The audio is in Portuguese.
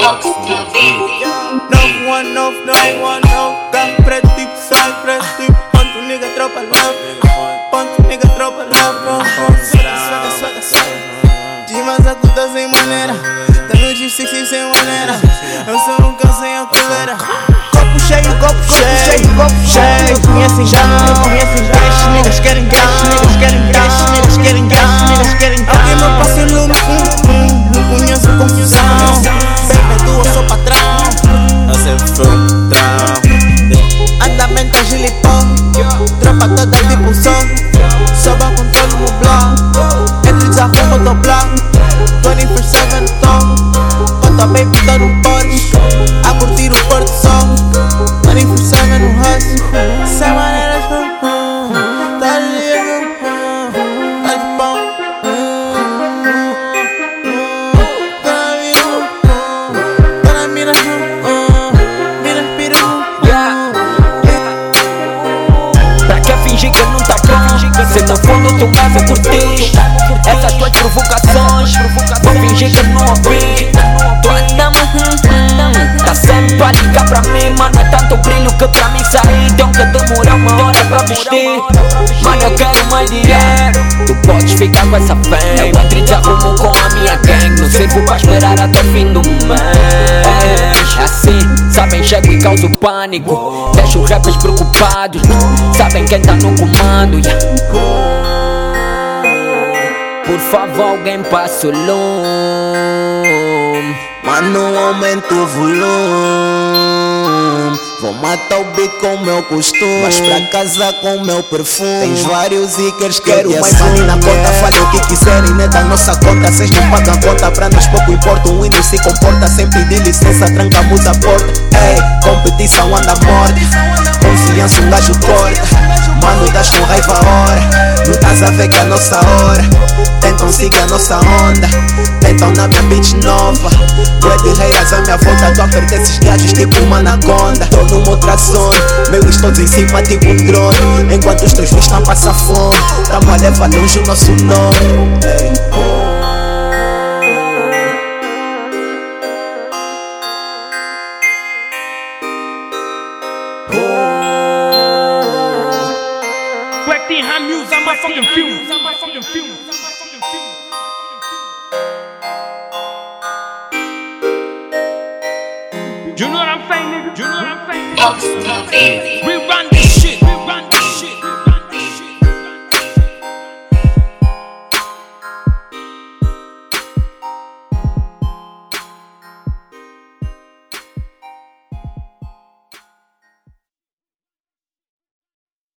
No one, no, no one, no. Tá preto, tipo sangue, preto, tipo. Ponto, nigga, tropa love. Ponto, nigga, tropa love. Suega, suega, suega, suega. Dimas acudas sem maneira. Tá no G6 sem maneira. Eu sou um cão sem a coleira. Copo cheio, copo cheio, copo cheio. Conhecem já, conhecem já. Esses niggas querem gás, Tropa toda tipo som Se no fundo tu casa curtir Essas tuas provocações Vou fingir que não ouvi Tu anda Tá sempre a ligar pra mim Mano é tanto brilho que pra mim sair. Tem que demorar uma hora pra vestir Mano eu quero mais dinheiro. Tu podes ficar com essa fame Eu entro e desarrumo com a minha gang Sirvo pra esperar até o fim do mês. Assim, sabem, chego e causo pânico. Deixo rappers preocupados. Sabem quem tá no comando. Por favor, alguém passa o lume Mano, aumenta o volume. Vou matar o beat com o meu costume. Mas pra casa com o meu perfume. Tens vários Ikers, quero mais money na conta. Falem o que quiserem, né? Da nossa conta. Vocês não pagam conta, pra nós pouco importa. O Windows se comporta sempre de licença, trancamos a porta. Ei, competição anda morte. Confiança um gajo corta. Mano, das com raiva a hora. Não estás a ver que é a nossa hora. Tentam seguir a nossa onda. Tentam na minha bitch nova. Bué de reiras à minha volta. Tu aperta esses gajos tipo uma anaconda. Tô numa outra zona. Meus todos em cima tipo um drone. Enquanto os teus estão a passar fome. Tamo a levar longe o nosso nome. Ei. Black D music, I'm my fucking fuse. You know what I'm saying, nigga? You know what I'm saying? nigga? We run this